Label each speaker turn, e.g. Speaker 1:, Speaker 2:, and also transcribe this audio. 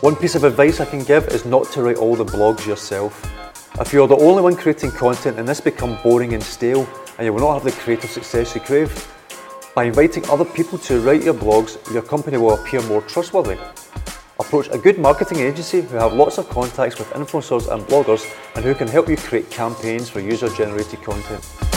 Speaker 1: One piece of advice I can give is not to write all the blogs yourself. If you're the only one creating content and this becomes boring and stale and you will not have the creative success you crave, by inviting other people to write your blogs, your company will appear more trustworthy. Approach a good marketing agency who have lots of contacts with influencers and bloggers and who can help you create campaigns for user generated content.